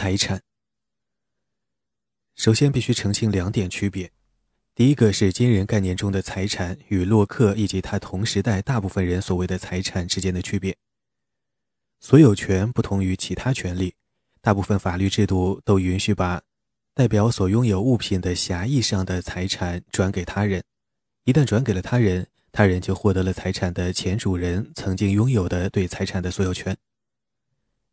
财产。首先必须澄清两点区别：第一个是金人概念中的财产与洛克以及他同时代大部分人所谓的财产之间的区别。所有权不同于其他权利，大部分法律制度都允许把代表所拥有物品的狭义上的财产转给他人。一旦转给了他人，他人就获得了财产的前主人曾经拥有的对财产的所有权。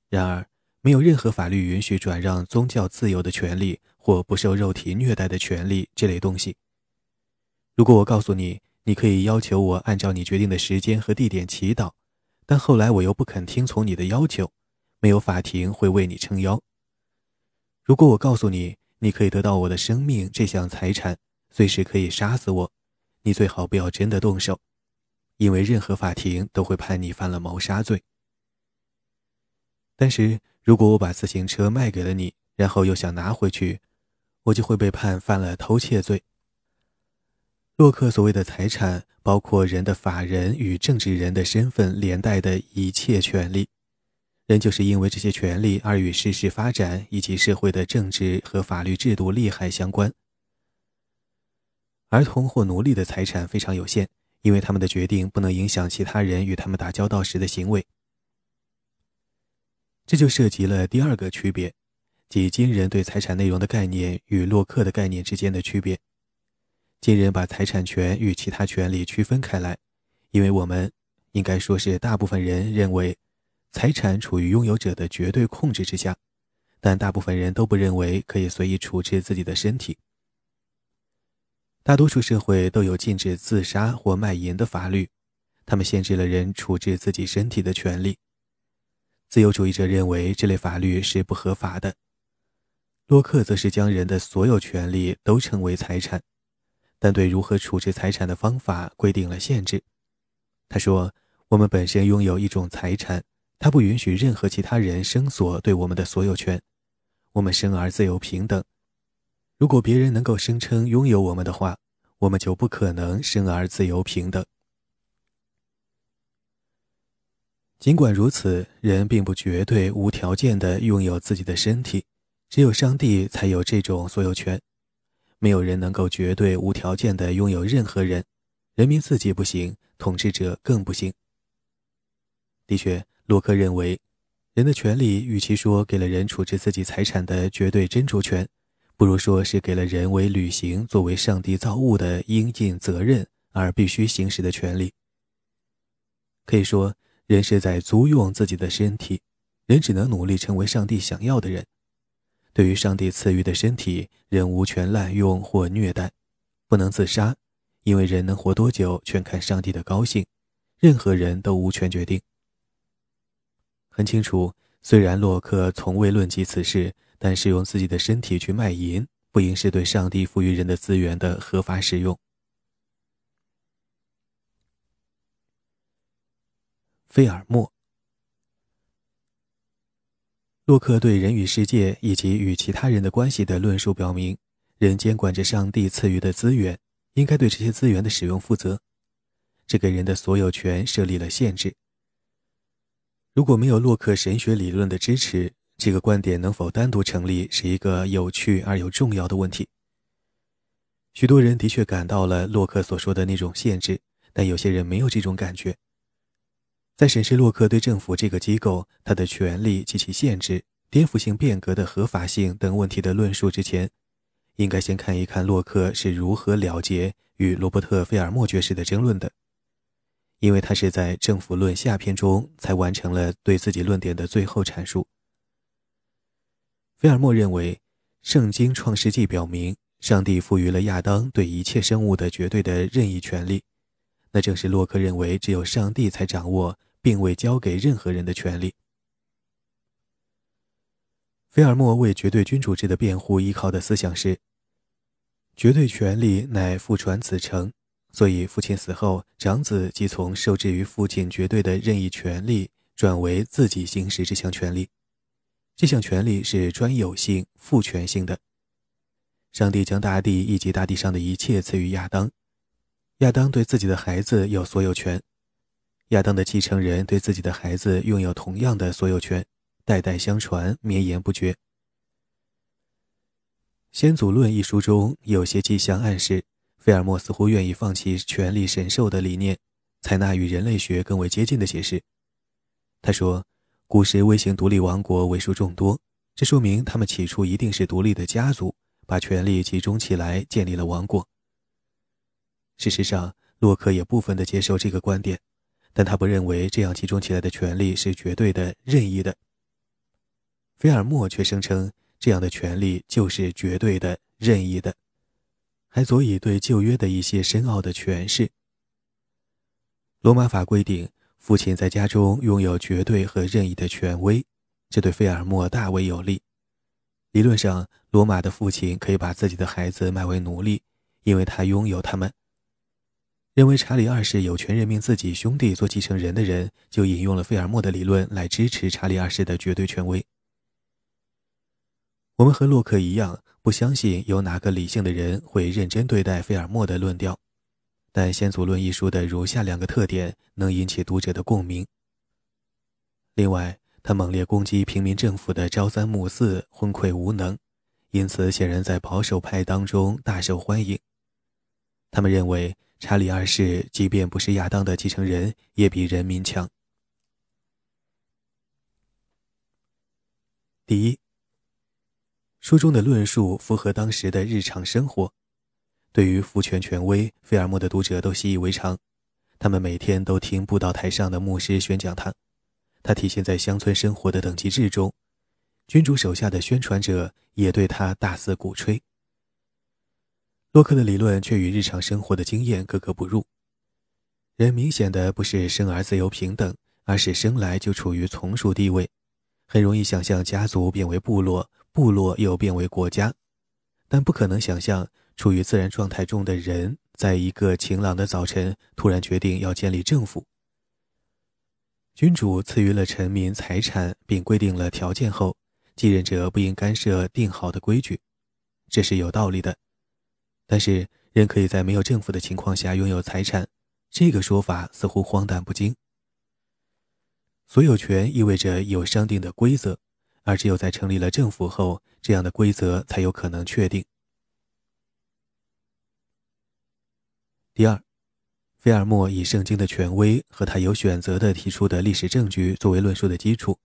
然而，没有任何法律允许转让宗教自由的权利或不受肉体虐待的权利这类东西。如果我告诉你，你可以要求我按照你决定的时间和地点祈祷，但后来我又不肯听从你的要求，没有法庭会为你撑腰。如果我告诉你，你可以得到我的生命这项财产，随时可以杀死我。你最好不要真的动手，因为任何法庭都会判你犯了谋杀罪。但是如果我把自行车卖给了你，然后又想拿回去，我就会被判犯了偷窃罪。洛克所谓的财产包括人的法人与政治人的身份连带的一切权利，人就是因为这些权利而与事实发展以及社会的政治和法律制度利害相关。儿童或奴隶的财产非常有限，因为他们的决定不能影响其他人与他们打交道时的行为。这就涉及了第二个区别，即金人对财产内容的概念与洛克的概念之间的区别。金人把财产权与其他权利区分开来，因为我们应该说是大部分人认为，财产处于拥有者的绝对控制之下，但大部分人都不认为可以随意处置自己的身体。大多数社会都有禁止自杀或卖淫的法律，他们限制了人处置自己身体的权利。自由主义者认为这类法律是不合法的。洛克则是将人的所有权利都称为财产，但对如何处置财产的方法规定了限制。他说：“我们本身拥有一种财产，它不允许任何其他人生索对我们的所有权。我们生而自由平等。”如果别人能够声称拥有我们的话，我们就不可能生而自由平等。尽管如此，人并不绝对无条件地拥有自己的身体，只有上帝才有这种所有权。没有人能够绝对无条件地拥有任何人，人民自己不行，统治者更不行。的确，洛克认为，人的权利与其说给了人处置自己财产的绝对斟酌权。不如说是给了人为履行作为上帝造物的应尽责任而必须行使的权利。可以说，人是在租用自己的身体，人只能努力成为上帝想要的人。对于上帝赐予的身体，人无权滥用或虐待，不能自杀，因为人能活多久全看上帝的高兴，任何人都无权决定。很清楚，虽然洛克从未论及此事。但是用自己的身体去卖淫，不应是对上帝赋予人的资源的合法使用。菲尔莫，洛克对人与世界以及与其他人的关系的论述表明，人监管着上帝赐予的资源，应该对这些资源的使用负责。这给人的所有权设立了限制。如果没有洛克神学理论的支持，这个观点能否单独成立，是一个有趣而又重要的问题。许多人的确感到了洛克所说的那种限制，但有些人没有这种感觉。在审视洛克对政府这个机构、他的权利及其限制、颠覆性变革的合法性等问题的论述之前，应该先看一看洛克是如何了结与罗伯特·菲尔莫爵士的争论的，因为他是在《政府论》下篇中才完成了对自己论点的最后阐述。菲尔莫认为，《圣经·创世纪》表明，上帝赋予了亚当对一切生物的绝对的任意权利，那正是洛克认为只有上帝才掌握并未交给任何人的权利。菲尔莫为绝对君主制的辩护依靠的思想是：绝对权力乃父传子承，所以父亲死后，长子即从受制于父亲绝对的任意权利，转为自己行使这项权利。这项权利是专有性、父权性的。上帝将大地以及大地上的一切赐予亚当，亚当对自己的孩子有所有权，亚当的继承人对自己的孩子拥有同样的所有权，代代相传，绵延不绝。先祖论》一书中有些迹象暗示，费尔莫似乎愿意放弃权力神授的理念，采纳与人类学更为接近的解释。他说：“古时微型独立王国为数众多，这说明他们起初一定是独立的家族，把权力集中起来建立了王国。”事实上，洛克也部分的接受这个观点，但他不认为这样集中起来的权力是绝对的、任意的。菲尔莫却声称。这样的权利就是绝对的、任意的，还佐以对旧约的一些深奥的诠释。罗马法规定，父亲在家中拥有绝对和任意的权威，这对菲尔莫大为有利。理论上，罗马的父亲可以把自己的孩子卖为奴隶，因为他拥有他们。认为查理二世有权任命自己兄弟做继承人的人，就引用了费尔莫的理论来支持查理二世的绝对权威。我们和洛克一样，不相信有哪个理性的人会认真对待费尔莫的论调。但《先祖论》一书的如下两个特点能引起读者的共鸣。另外，他猛烈攻击平民政府的朝三暮四、昏聩无能，因此显然在保守派当中大受欢迎。他们认为查理二世即便不是亚当的继承人，也比人民强。第一。书中的论述符合当时的日常生活，对于父权权威，费尔莫的读者都习以为常，他们每天都听布道台上的牧师宣讲他，他体现在乡村生活的等级制中，君主手下的宣传者也对他大肆鼓吹。洛克的理论却与日常生活的经验格格不入，人明显的不是生而自由平等，而是生来就处于从属地位，很容易想象家族变为部落。部落又变为国家，但不可能想象处于自然状态中的人，在一个晴朗的早晨突然决定要建立政府。君主赐予了臣民财产，并规定了条件后，继任者不应干涉定好的规矩，这是有道理的。但是，人可以在没有政府的情况下拥有财产，这个说法似乎荒诞不经。所有权意味着有商定的规则。而只有在成立了政府后，这样的规则才有可能确定。第二，菲尔莫以圣经的权威和他有选择的提出的历史证据作为论述的基础，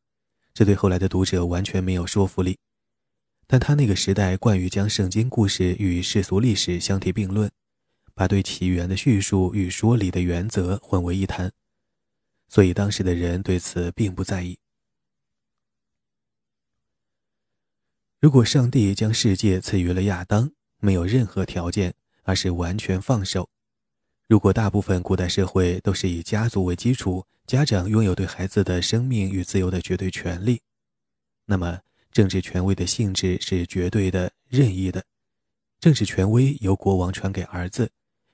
这对后来的读者完全没有说服力。但他那个时代惯于将圣经故事与世俗历史相提并论，把对起源的叙述与说理的原则混为一谈，所以当时的人对此并不在意。如果上帝将世界赐予了亚当，没有任何条件，而是完全放手；如果大部分古代社会都是以家族为基础，家长拥有对孩子的生命与自由的绝对权利，那么政治权威的性质是绝对的、任意的。政治权威由国王传给儿子，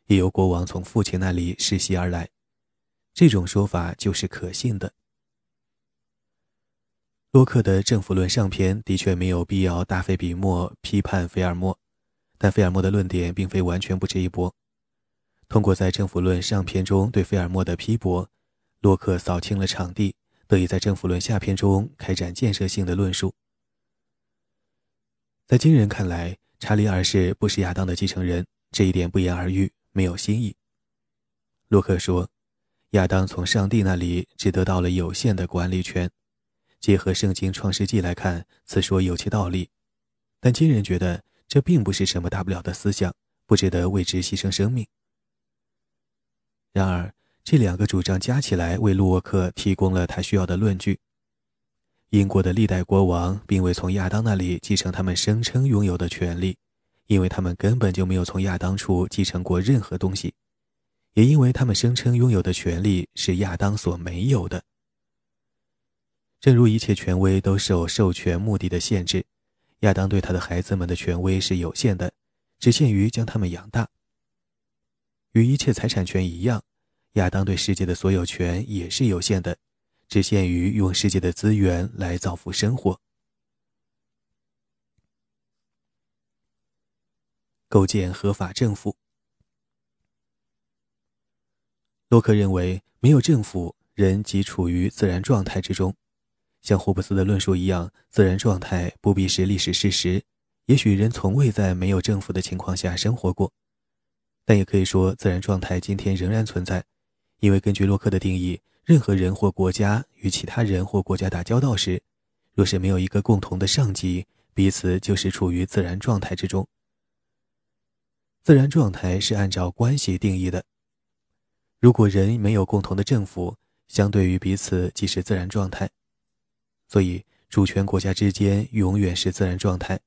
也由国王从父亲那里世袭而来。这种说法就是可信的。洛克的《政府论》上篇的确没有必要大费笔墨批判菲尔莫，但菲尔莫的论点并非完全不值一驳。通过在《政府论》上篇中对菲尔莫的批驳，洛克扫清了场地，得以在《政府论》下篇中开展建设性的论述。在今人看来，查理二世不是亚当的继承人，这一点不言而喻，没有新意。洛克说，亚当从上帝那里只得到了有限的管理权。结合圣经创世纪来看，此说有其道理，但今人觉得这并不是什么大不了的思想，不值得为之牺牲生命。然而，这两个主张加起来为洛克提供了他需要的论据。英国的历代国王并未从亚当那里继承他们声称拥有的权利，因为他们根本就没有从亚当处继承过任何东西，也因为他们声称拥有的权利是亚当所没有的。正如一切权威都受授权目的的限制，亚当对他的孩子们的权威是有限的，只限于将他们养大。与一切财产权一样，亚当对世界的所有权也是有限的，只限于用世界的资源来造福生活。构建合法政府。洛克认为，没有政府，人即处于自然状态之中。像霍布斯的论述一样，自然状态不必是历史事实，也许人从未在没有政府的情况下生活过，但也可以说自然状态今天仍然存在，因为根据洛克的定义，任何人或国家与其他人或国家打交道时，若是没有一个共同的上级，彼此就是处于自然状态之中。自然状态是按照关系定义的。如果人没有共同的政府，相对于彼此即是自然状态，所以主权国家之间永远是自然状态。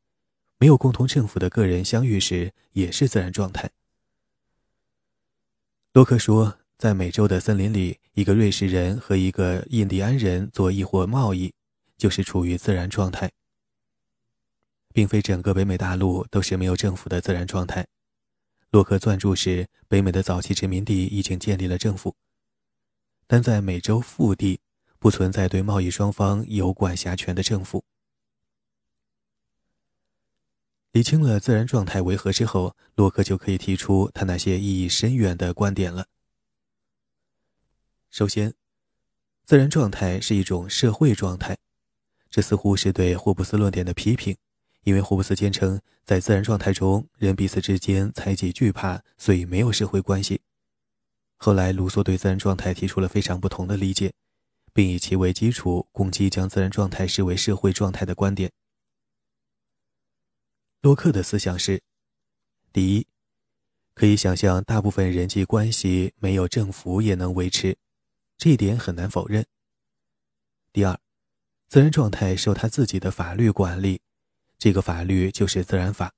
没有共同政府的个人相遇时也是自然状态。洛克说，在美洲的森林里，一个瑞士人和一个印第安人做易货贸易，就是处于自然状态，并非整个北美大陆都是没有政府的自然状态。洛克撰著时，北美的早期殖民地已经建立了政府，但在美洲腹地不存在对贸易双方有管辖权的政府。理清了自然状态为何之后，洛克就可以提出他那些意义深远的观点了。首先，自然状态是一种社会状态，这似乎是对霍布斯论点的批评，因为霍布斯坚称在自然状态中人彼此之间猜忌惧怕，所以没有社会关系。后来，卢梭对自然状态提出了非常不同的理解，并以其为基础攻击将自然状态视为社会状态的观点。洛克的思想是：第一，可以想象大部分人际关系没有政府也能维持，这一点很难否认。第二，自然状态受他自己的法律管理，这个法律就是自然法。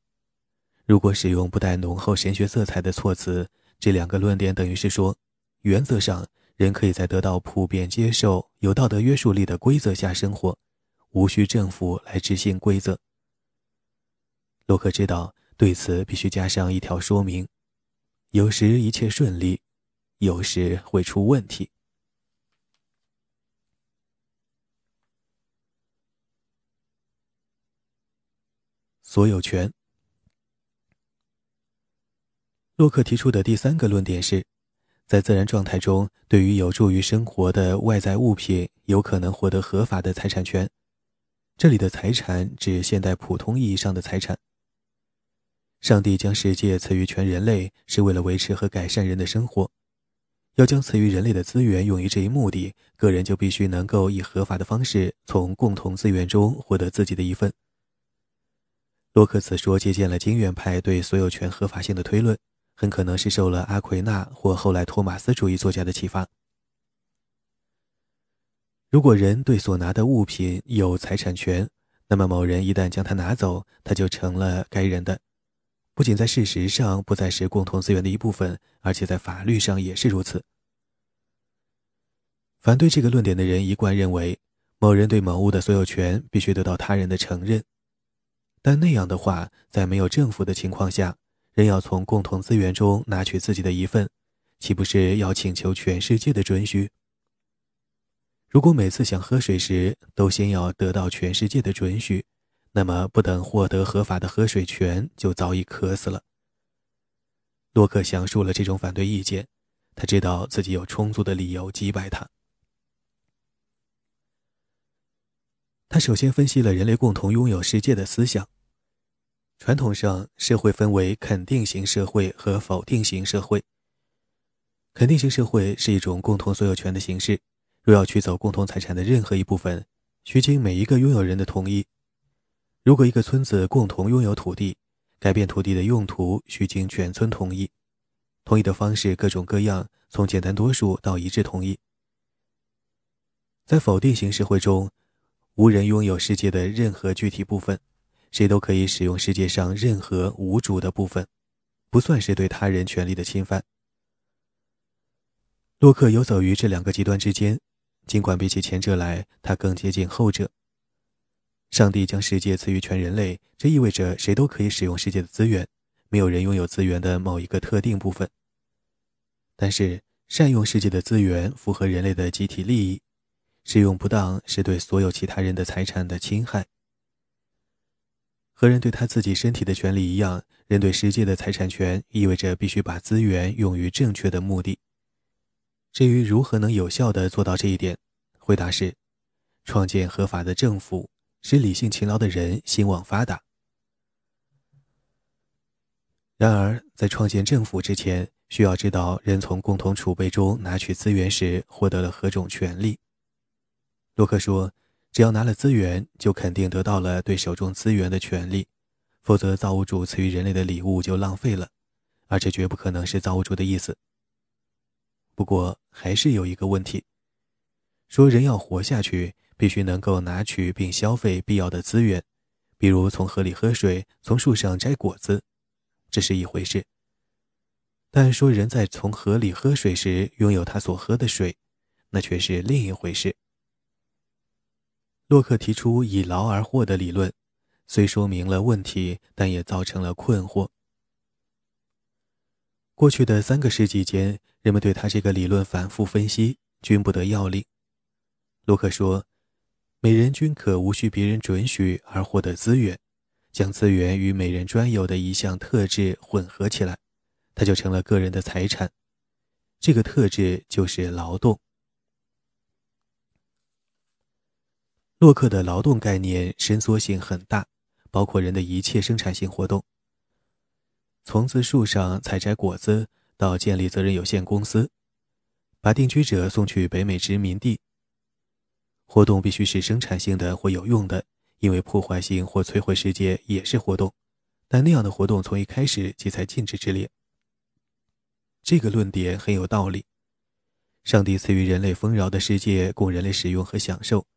如果使用不带浓厚神学色彩的措辞，这两个论点等于是说，原则上人可以在得到普遍接受、有道德约束力的规则下生活，无需政府来执行规则。洛克知道，对此必须加上一条说明：有时一切顺利，有时会出问题。所有权。洛克提出的第三个论点是，在自然状态中，对于有助于生活的外在物品，有可能获得合法的财产权。这里的财产指现代普通意义上的财产。上帝将世界赐予全人类，是为了维持和改善人的生活。要将赐予人类的资源用于这一目的，个人就必须能够以合法的方式从共同资源中获得自己的一份。洛克此说借鉴了经验派对所有权合法性的推论，很可能是受了阿奎那或后来托马斯主义作家的启发。如果人对所拿的物品有财产权，那么某人一旦将它拿走，它就成了该人的。不仅在事实上不再是共同资源的一部分，而且在法律上也是如此。反对这个论点的人一贯认为，某人对某物的所有权必须得到他人的承认，但那样的话，在没有政府的情况下，人要从共同资源中拿取自己的一份，岂不是要请求全世界的准许？如果每次想喝水时都先要得到全世界的准许？那么，不等获得合法的喝水权，就早已渴死了。洛克详述了这种反对意见，他知道自己有充足的理由击败他。他首先分析了人类共同拥有世界的思想。传统上，社会分为肯定型社会和否定型社会。肯定型社会是一种共同所有权的形式，若要取走共同财产的任何一部分，需经每一个拥有人的同意。如果一个村子共同拥有土地，改变土地的用途需经全村同意，同意的方式各种各样，从简单多数到一致同意。在否定型社会中，无人拥有世界的任何具体部分，谁都可以使用世界上任何无主的部分，不算是对他人权利的侵犯。洛克游走于这两个极端之间，尽管比起前者来，他更接近后者。上帝将世界赐予全人类，这意味着谁都可以使用世界的资源，没有人拥有资源的某一个特定部分。但是，善用世界的资源符合人类的集体利益，使用不当是对所有其他人的财产的侵害。和人对他自己身体的权利一样，人对世界的财产权意味着必须把资源用于正确的目的。至于如何能有效地做到这一点，回答是：创建合法的政府。使理性勤劳的人兴旺发达。然而，在创建政府之前，需要知道人从共同储备中拿取资源时获得了何种权利。洛克说：“只要拿了资源，就肯定得到了对手中资源的权利，否则造物主赐予人类的礼物就浪费了，而这绝不可能是造物主的意思。”不过，还是有一个问题：说人要活下去，必须能够拿取并消费必要的资源，比如从河里喝水，从树上摘果子，这是一回事。但说人在从河里喝水时拥有他所喝的水，那却是另一回事。洛克提出以劳而获的理论，虽说明了问题，但也造成了困惑。过去的三个世纪间，人们对他这个理论反复分析，均不得要领。洛克说：“每人均可无需别人准许而获得资源，将资源与每人专有的一项特质混合起来，他就成了个人的财产。这个特质就是劳动。”洛克的劳动概念伸缩性很大，包括人的一切生产性活动。从自树上采摘果子，到建立责任有限公司，把定居者送去北美殖民地。活动必须是生产性的或有用的，因为破坏性或摧毁世界也是活动，但那样的活动从一开始即在禁止之列。这个论点很有道理。上帝赐予人类丰饶的世界供人类使用和享受，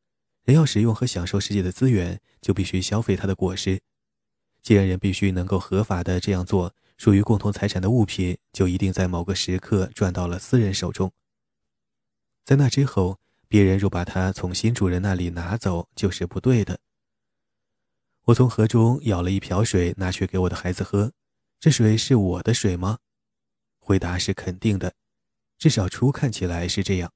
人要使用和享受世界的资源，就必须消费它的果实。既然人必须能够合法的这样做，属于共同财产的物品就一定在某个时刻转到了私人手中。在那之后，别人若把它从新主人那里拿走，就是不对的。我从河中舀了一瓢水，拿去给我的孩子喝，这水是我的水吗？回答是肯定的，至少初看起来是这样。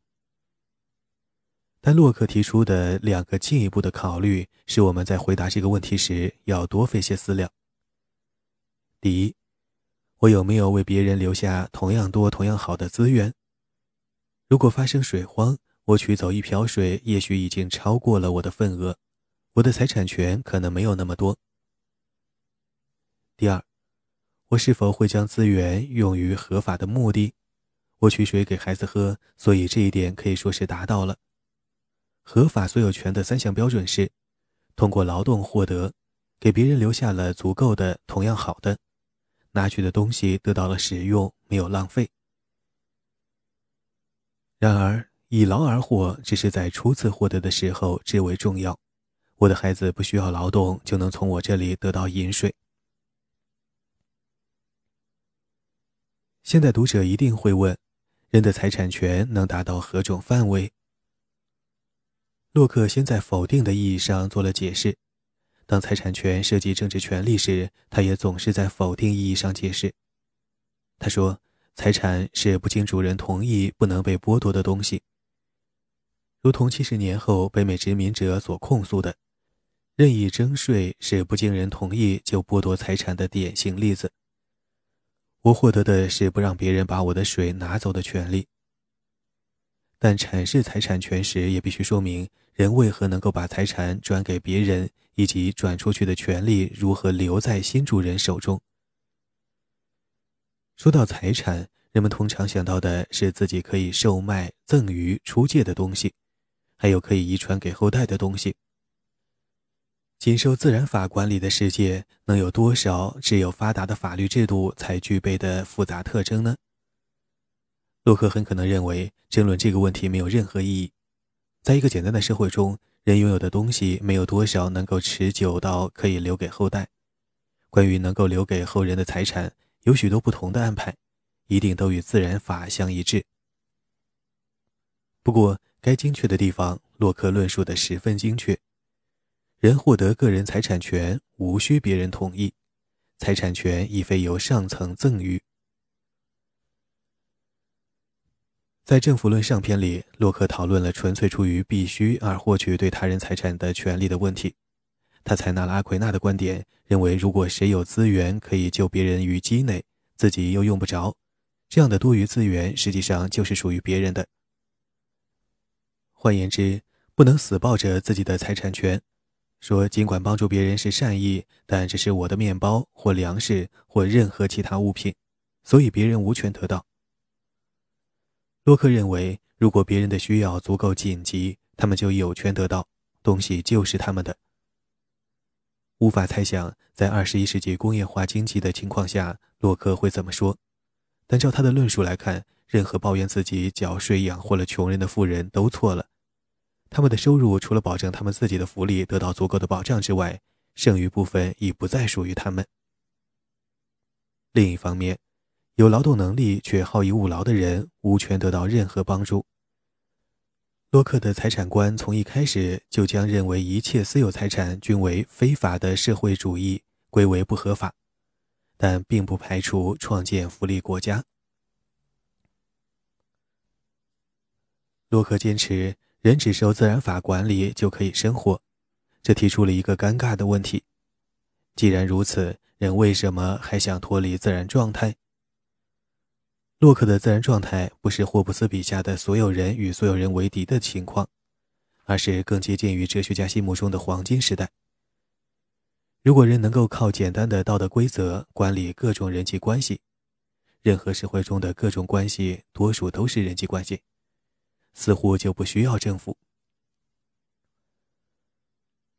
但洛克提出的两个进一步的考虑，是我们在回答这个问题时要多费些思量。第一，我有没有为别人留下同样多、同样好的资源？如果发生水荒，我取走一瓢水，也许已经超过了我的份额，我的财产权可能没有那么多。第二，我是否会将资源用于合法的目的？我取水给孩子喝，所以这一点可以说是达到了。合法所有权的三项标准是：通过劳动获得，给别人留下了足够的同样好的，拿去的东西得到了使用，没有浪费。然而，以劳而获只是在初次获得的时候至为重要。我的孩子不需要劳动就能从我这里得到饮水。现在读者一定会问：人的财产权能达到何种范围？洛克先在否定的意义上做了解释，当财产权涉及政治权利时，他也总是在否定意义上解释。他说：“财产是不经主人同意不能被剥夺的东西，如同七十年后北美殖民者所控诉的，任意征税是不经人同意就剥夺财产的典型例子。我获得的是不让别人把我的水拿走的权利。”但阐释财产权时，也必须说明人为何能够把财产转给别人，以及转出去的权利如何留在新主人手中。说到财产，人们通常想到的是自己可以售卖、赠与、出借的东西，还有可以遗传给后代的东西。仅受自然法管理的世界，能有多少只有发达的法律制度才具备的复杂特征呢？洛克很可能认为，争论这个问题没有任何意义。在一个简单的社会中，人拥有的东西没有多少能够持久到可以留给后代。关于能够留给后人的财产，有许多不同的安排，一定都与自然法相一致。不过，该精确的地方，洛克论述的十分精确。人获得个人财产权无需别人同意，财产权亦非由上层赠予。在《政府论》上篇里，洛克讨论了纯粹出于必须而获取对他人财产的权利的问题。他采纳了阿奎那的观点，认为如果谁有资源可以救别人于鸡内，自己又用不着，这样的多余资源实际上就是属于别人的。换言之，不能死抱着自己的财产权，说尽管帮助别人是善意，但这是我的面包或粮食或任何其他物品，所以别人无权得到。洛克认为，如果别人的需要足够紧急，他们就有权得到东西，就是他们的。无法猜想，在二十一世纪工业化经济的情况下，洛克会怎么说。但照他的论述来看，任何抱怨自己缴税养活了穷人的富人都错了。他们的收入除了保证他们自己的福利得到足够的保障之外，剩余部分已不再属于他们。另一方面，有劳动能力却好逸恶劳的人无权得到任何帮助。洛克的财产观从一开始就将认为一切私有财产均为非法的社会主义归为不合法，但并不排除创建福利国家。洛克坚持人只受自然法管理就可以生活，这提出了一个尴尬的问题：既然如此，人为什么还想脱离自然状态？洛克的自然状态不是霍布斯笔下的所有人与所有人为敌的情况，而是更接近于哲学家心目中的黄金时代。如果人能够靠简单的道德规则管理各种人际关系，任何社会中的各种关系多数都是人际关系，似乎就不需要政府。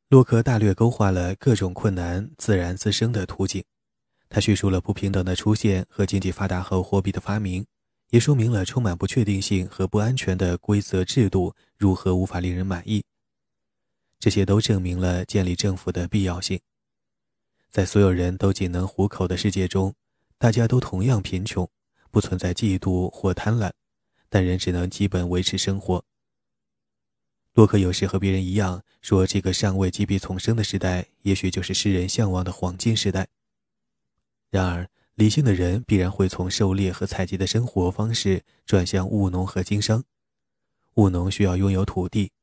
洛克大略勾画了各种困难自然滋生的途径。他叙述了不平等的出现和经济发达后货币的发明，也说明了充满不确定性和不安全的规则制度如何无法令人满意。这些都证明了建立政府的必要性。在所有人都仅能糊口的世界中，大家都同样贫穷，不存在嫉妒或贪婪，但人只能基本维持生活。洛克有时和别人一样说，这个尚未积弊丛生的时代，也许就是世人向往的黄金时代。然而，理性的人必然会从狩猎和采集的生活方式转向务农和经商。务农需要拥有土地，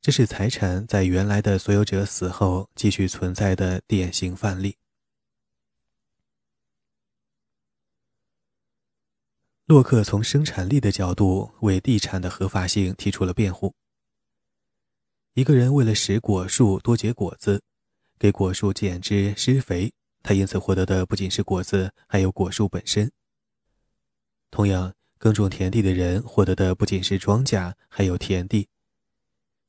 这是财产在原来的所有者死后继续存在的典型范例。洛克从生产力的角度为地产的合法性提出了辩护。一个人为了使果树多结果子，给果树剪枝施肥。他因此获得的不仅是果子，还有果树本身。同样，耕种田地的人获得的不仅是庄稼，还有田地。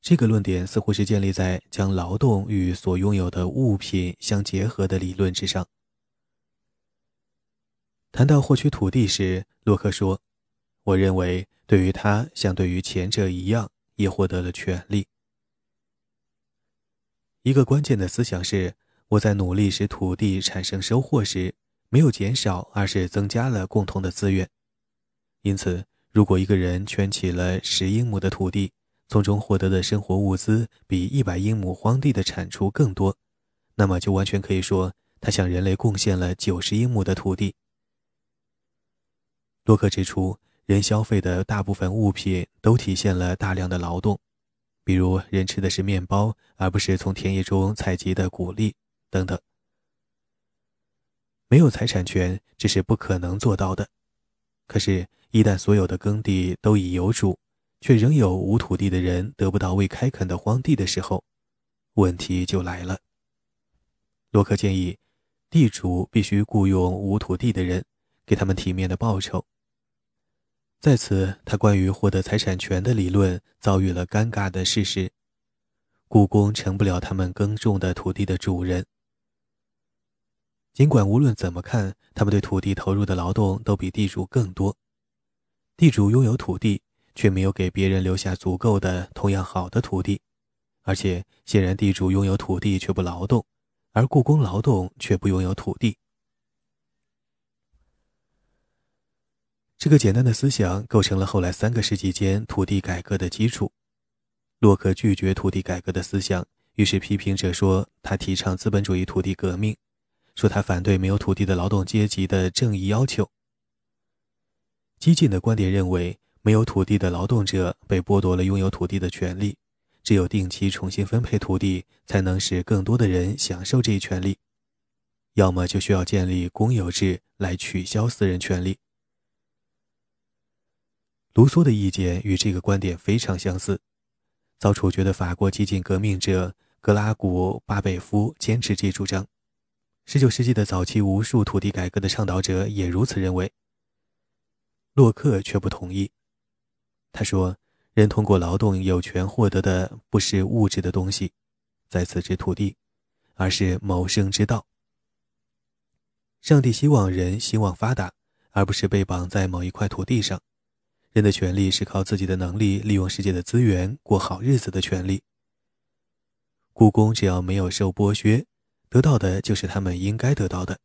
这个论点似乎是建立在将劳动与所拥有的物品相结合的理论之上。谈到获取土地时，洛克说：“我认为，对于他，像对于前者一样，也获得了权利。一个关键的思想是。”我在努力使土地产生收获时，没有减少，而是增加了共同的资源。因此，如果一个人圈起了十英亩的土地，从中获得的生活物资比一百英亩荒地的产出更多，那么就完全可以说，他向人类贡献了九十英亩的土地。洛克指出，人消费的大部分物品都体现了大量的劳动，比如人吃的是面包，而不是从田野中采集的谷粒。等等，没有财产权这是不可能做到的。可是，一旦所有的耕地都已有主，却仍有无土地的人得不到未开垦的荒地的时候，问题就来了。洛克建议，地主必须雇佣无土地的人，给他们体面的报酬。在此，他关于获得财产权的理论遭遇了尴尬的事实：雇工成不了他们耕种的土地的主人。尽管无论怎么看，他们对土地投入的劳动都比地主更多。地主拥有土地，却没有给别人留下足够的同样好的土地，而且显然地主拥有土地却不劳动，而雇工劳动却不拥有土地。这个简单的思想构成了后来三个世纪间土地改革的基础。洛克拒绝土地改革的思想，于是批评者说他提倡资本主义土地革命。说他反对没有土地的劳动阶级的正义要求。激进的观点认为，没有土地的劳动者被剥夺了拥有土地的权利，只有定期重新分配土地，才能使更多的人享受这一权利。要么就需要建立公有制来取消私人权利。卢梭的意见与这个观点非常相似。遭处决的法国激进革命者格拉古巴贝夫坚持这主张。19世纪的早期，无数土地改革的倡导者也如此认为。洛克却不同意。他说：“人通过劳动有权获得的不是物质的东西，在此指土地，而是谋生之道。上帝希望人兴旺发达，而不是被绑在某一块土地上。人的权利是靠自己的能力利用世界的资源过好日子的权利。故宫只要没有受剥削。”得到的就是他们应该得到的。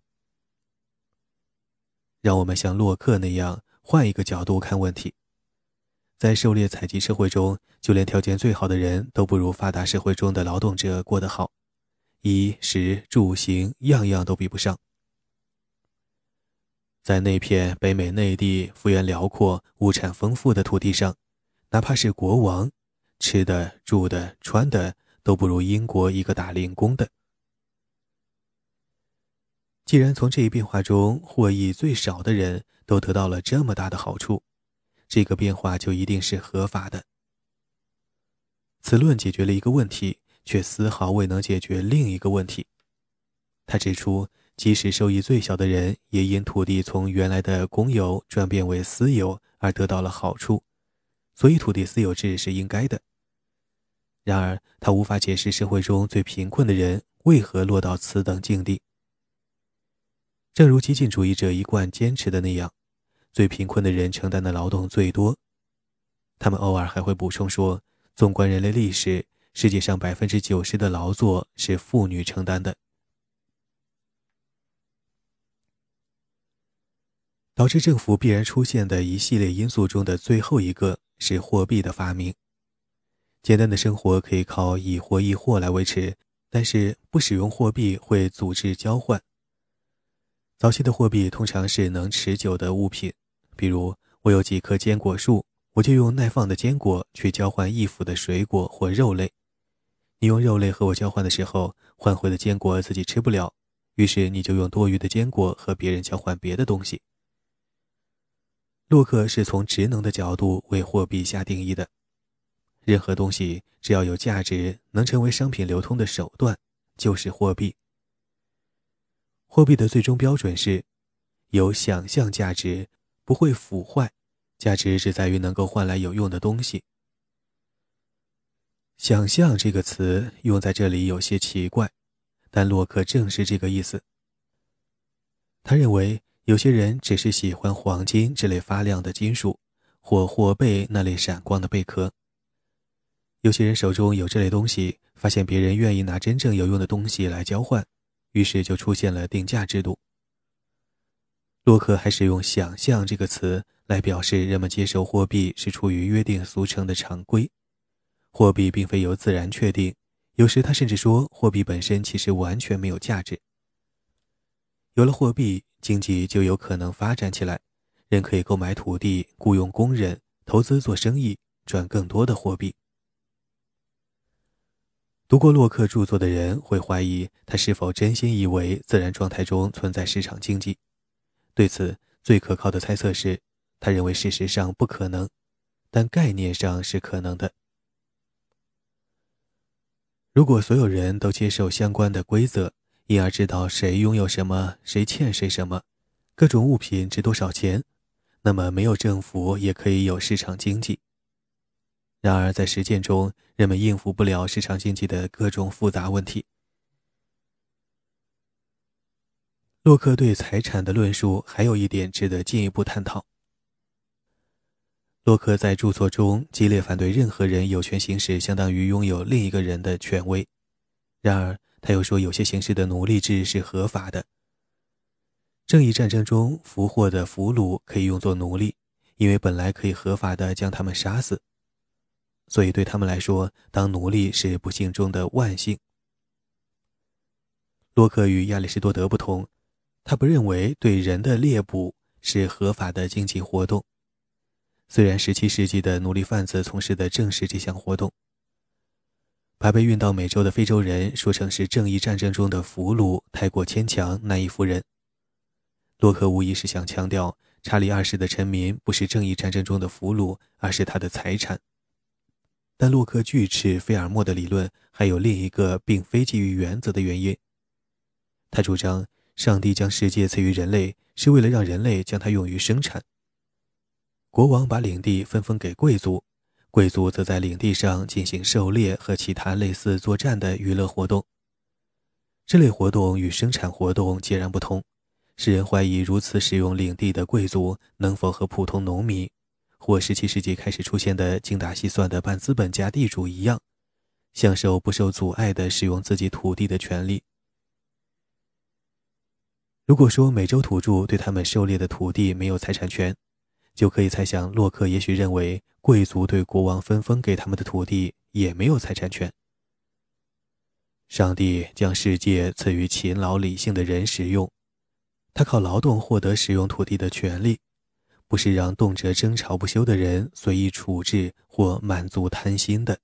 让我们像洛克那样换一个角度看问题。在狩猎采集社会中，就连条件最好的人都不如发达社会中的劳动者过得好，衣食住行样样都比不上。在那片北美内地幅员辽阔、物产丰富的土地上，哪怕是国王，吃的、住的、穿的都不如英国一个打零工的。既然从这一变化中获益最少的人都得到了这么大的好处，这个变化就一定是合法的。此论解决了一个问题，却丝毫未能解决另一个问题。他指出，即使受益最小的人也因土地从原来的公有转变为私有而得到了好处，所以土地私有制是应该的。然而，他无法解释社会中最贫困的人为何落到此等境地。正如激进主义者一贯坚持的那样，最贫困的人承担的劳动最多。他们偶尔还会补充说，纵观人类历史，世界上百分之九十的劳作是妇女承担的。导致政府必然出现的一系列因素中的最后一个是货币的发明。简单的生活可以靠以货易货来维持，但是不使用货币会阻止交换。早期的货币通常是能持久的物品，比如我有几棵坚果树，我就用耐放的坚果去交换易腐的水果或肉类。你用肉类和我交换的时候，换回的坚果自己吃不了，于是你就用多余的坚果和别人交换别的东西。洛克是从职能的角度为货币下定义的，任何东西只要有价值，能成为商品流通的手段，就是货币。货币的最终标准是，有想象价值，不会腐坏，价值只在于能够换来有用的东西。想象这个词用在这里有些奇怪，但洛克正是这个意思。他认为有些人只是喜欢黄金这类发亮的金属，或货币那类闪光的贝壳。有些人手中有这类东西，发现别人愿意拿真正有用的东西来交换。于是就出现了定价制度。洛克还使用“想象”这个词来表示人们接受货币是出于约定俗成的常规，货币并非由自然确定。有时他甚至说，货币本身其实完全没有价值。有了货币，经济就有可能发展起来，人可以购买土地、雇佣工人、投资做生意，赚更多的货币。读过洛克著作的人会怀疑他是否真心以为自然状态中存在市场经济。对此，最可靠的猜测是，他认为事实上不可能，但概念上是可能的。如果所有人都接受相关的规则，因而知道谁拥有什么，谁欠谁什么，各种物品值多少钱，那么没有政府也可以有市场经济。然而，在实践中，人们应付不了市场经济的各种复杂问题。洛克对财产的论述还有一点值得进一步探讨。洛克在著作中激烈反对任何人有权行使相当于拥有另一个人的权威。然而，他又说有些形式的奴隶制是合法的。正义战争中俘获的俘虏可以用作奴隶，因为本来可以合法的将他们杀死。所以，对他们来说，当奴隶是不幸中的万幸。洛克与亚里士多德不同，他不认为对人的猎捕是合法的经济活动。虽然17世纪的奴隶贩子从事的正是这项活动，把被运到美洲的非洲人说成是正义战争中的俘虏，太过牵强，难以服人。洛克无疑是想强调，查理二世的臣民不是正义战争中的俘虏，而是他的财产。但洛克拒斥菲尔莫的理论，还有另一个并非基于原则的原因。他主张，上帝将世界赐予人类，是为了让人类将它用于生产。国王把领地分封给贵族，贵族则在领地上进行狩猎和其他类似作战的娱乐活动。这类活动与生产活动截然不同，使人怀疑如此使用领地的贵族能否和普通农民，或17世纪开始出现的精打细算的半资本家地主一样，享受不受阻碍的使用自己土地的权利。如果说美洲土著对他们狩猎的土地没有财产权，就可以猜想，洛克也许认为贵族对国王分封给他们的土地也没有财产权。上帝将世界赐予勤劳理性的人使用，他靠劳动获得使用土地的权利，不是让动辄争吵不休的人随意处置或满足贪心的。